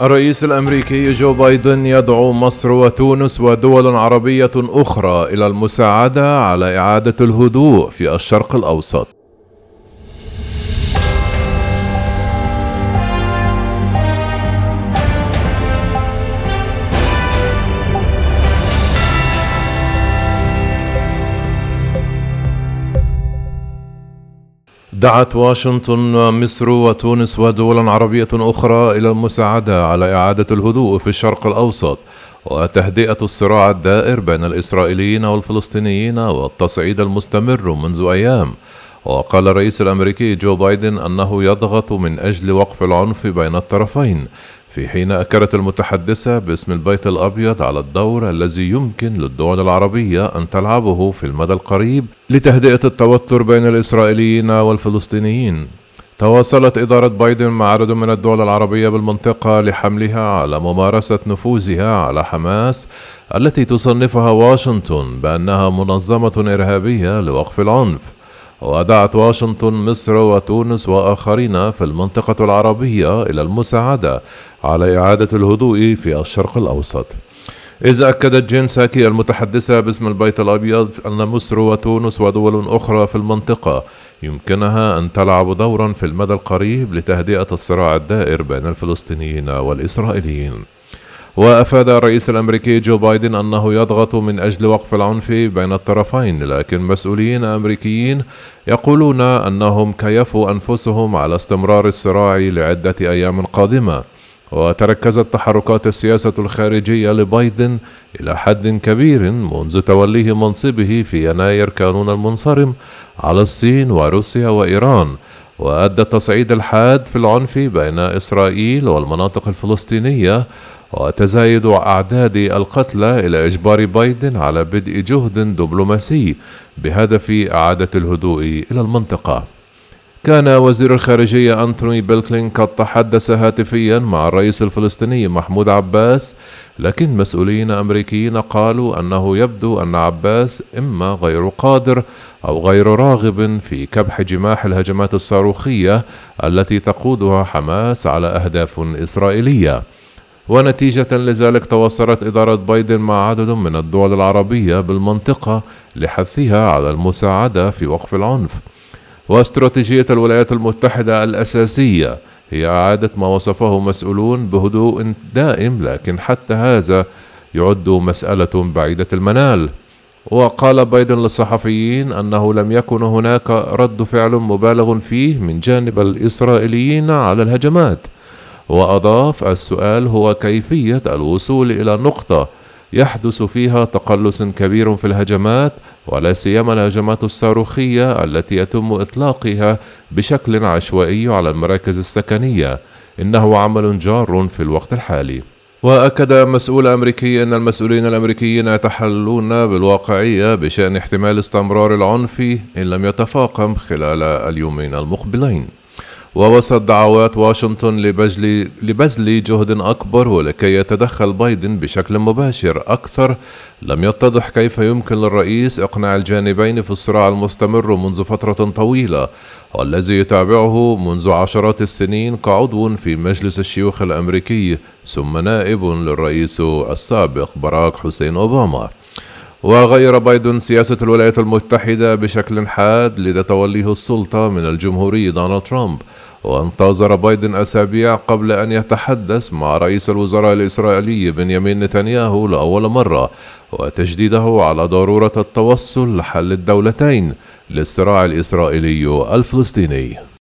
الرئيس الأمريكي جو بايدن يدعو مصر وتونس ودول عربية أخرى إلى المساعدة على إعادة الهدوء في الشرق الأوسط. دعت واشنطن مصر وتونس ودول عربية أخرى إلى المساعدة على إعادة الهدوء في الشرق الأوسط وتهدئة الصراع الدائر بين الإسرائيليين والفلسطينيين والتصعيد المستمر منذ أيام. وقال الرئيس الأمريكي جو بايدن أنه يضغط من أجل وقف العنف بين الطرفين في حين أكدت المتحدثة باسم البيت الأبيض على الدور الذي يمكن للدول العربية أن تلعبه في المدى القريب لتهدئة التوتر بين الإسرائيليين والفلسطينيين. تواصلت إدارة بايدن مع عدد من الدول العربية بالمنطقة لحملها على ممارسة نفوذها على حماس التي تصنفها واشنطن بأنها منظمة إرهابية لوقف العنف. ودعت واشنطن مصر وتونس وآخرين في المنطقة العربية إلى المساعدة على إعادة الهدوء في الشرق الأوسط. إذا أكدت جين ساكي المتحدثة باسم البيت الأبيض أن مصر وتونس ودول أخرى في المنطقة يمكنها أن تلعب دورا في المدى القريب لتهدئة الصراع الدائر بين الفلسطينيين والإسرائيليين. وأفاد الرئيس الأمريكي جو بايدن أنه يضغط من أجل وقف العنف بين الطرفين لكن مسؤولين أمريكيين يقولون أنهم كيفوا أنفسهم على استمرار الصراع لعدة أيام قادمة. وتركزت تحركات السياسة الخارجية لبايدن إلى حد كبير منذ توليه منصبه في يناير كانون المنصرم على الصين وروسيا وإيران. وأدى التصعيد الحاد في العنف بين إسرائيل والمناطق الفلسطينية وتزايد أعداد القتلى إلى إجبار بايدن على بدء جهد دبلوماسي بهدف إعادة الهدوء إلى المنطقة. كان وزير الخارجية أنتوني بيلكلين قد تحدث هاتفيا مع الرئيس الفلسطيني محمود عباس لكن مسؤولين أمريكيين قالوا أنه يبدو أن عباس إما غير قادر أو غير راغب في كبح جماح الهجمات الصاروخية التي تقودها حماس على أهداف إسرائيلية ونتيجة لذلك توصلت إدارة بايدن مع عدد من الدول العربية بالمنطقة لحثها على المساعدة في وقف العنف. واستراتيجية الولايات المتحدة الأساسية هي إعادة ما وصفه مسؤولون بهدوء دائم لكن حتى هذا يعد مسألة بعيدة المنال. وقال بايدن للصحفيين أنه لم يكن هناك رد فعل مبالغ فيه من جانب الإسرائيليين على الهجمات. وأضاف السؤال هو كيفية الوصول إلى نقطة يحدث فيها تقلص كبير في الهجمات ولا سيما الهجمات الصاروخية التي يتم إطلاقها بشكل عشوائي على المراكز السكنية. إنه عمل جار في الوقت الحالي. وأكد مسؤول أمريكي أن المسؤولين الأمريكيين يتحلون بالواقعية بشأن احتمال استمرار العنف إن لم يتفاقم خلال اليومين المقبلين. ووسط دعوات واشنطن لبذل لبذل جهد أكبر ولكي يتدخل بايدن بشكل مباشر. أكثر لم يتضح كيف يمكن للرئيس إقناع الجانبين في الصراع المستمر منذ فترة طويلة والذي يتابعه منذ عشرات السنين كعضو في مجلس الشيوخ الأمريكي ثم نائب للرئيس السابق باراك حسين أوباما. وغير بايدن سياسة الولايات المتحدة بشكل حاد لدى توليه السلطة من الجمهوري دونالد ترامب. وانتظر بايدن أسابيع قبل أن يتحدث مع رئيس الوزراء الإسرائيلي بنيامين نتنياهو لأول مرة وتجديده على ضرورة التوصل لحل الدولتين للصراع الإسرائيلي الفلسطيني.